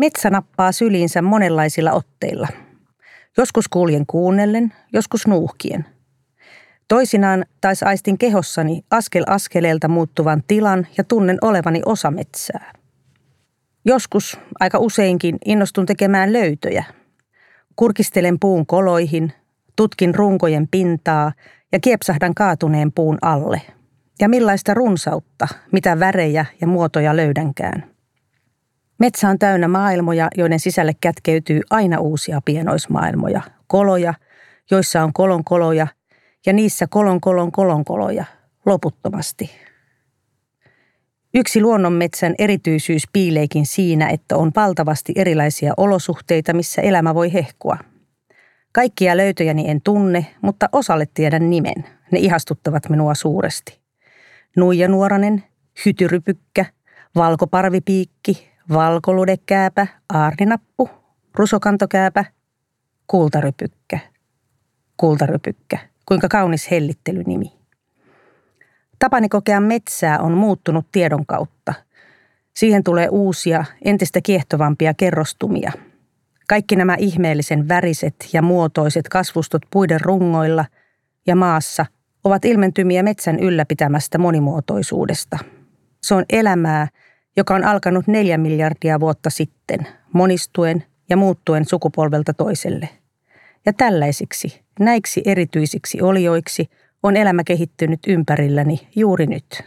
Metsä nappaa syliinsä monenlaisilla otteilla. Joskus kuljen kuunnellen, joskus nuuhkien. Toisinaan taas aistin kehossani askel askeleelta muuttuvan tilan ja tunnen olevani osa metsää. Joskus, aika useinkin, innostun tekemään löytöjä. Kurkistelen puun koloihin, tutkin runkojen pintaa ja kiepsahdan kaatuneen puun alle. Ja millaista runsautta, mitä värejä ja muotoja löydänkään. Metsä on täynnä maailmoja, joiden sisälle kätkeytyy aina uusia pienoismaailmoja, koloja, joissa on kolon koloja ja niissä kolon kolon kolon koloja loputtomasti. Yksi luonnonmetsän erityisyys piileikin siinä, että on valtavasti erilaisia olosuhteita, missä elämä voi hehkua. Kaikkia löytöjäni en tunne, mutta osalle tiedän nimen. Ne ihastuttavat minua suuresti. Nuijanuoranen, hytyrypykkä, valkoparvipiikki, valkoludekääpä, aarninappu, rusokantokääpä, kultarypykkä. Kultarypykkä. Kuinka kaunis hellittelynimi. Tapani kokea metsää on muuttunut tiedon kautta. Siihen tulee uusia, entistä kiehtovampia kerrostumia. Kaikki nämä ihmeellisen väriset ja muotoiset kasvustot puiden rungoilla ja maassa ovat ilmentymiä metsän ylläpitämästä monimuotoisuudesta. Se on elämää, joka on alkanut neljä miljardia vuotta sitten, monistuen ja muuttuen sukupolvelta toiselle. Ja tällaisiksi, näiksi erityisiksi olioiksi on elämä kehittynyt ympärilläni juuri nyt.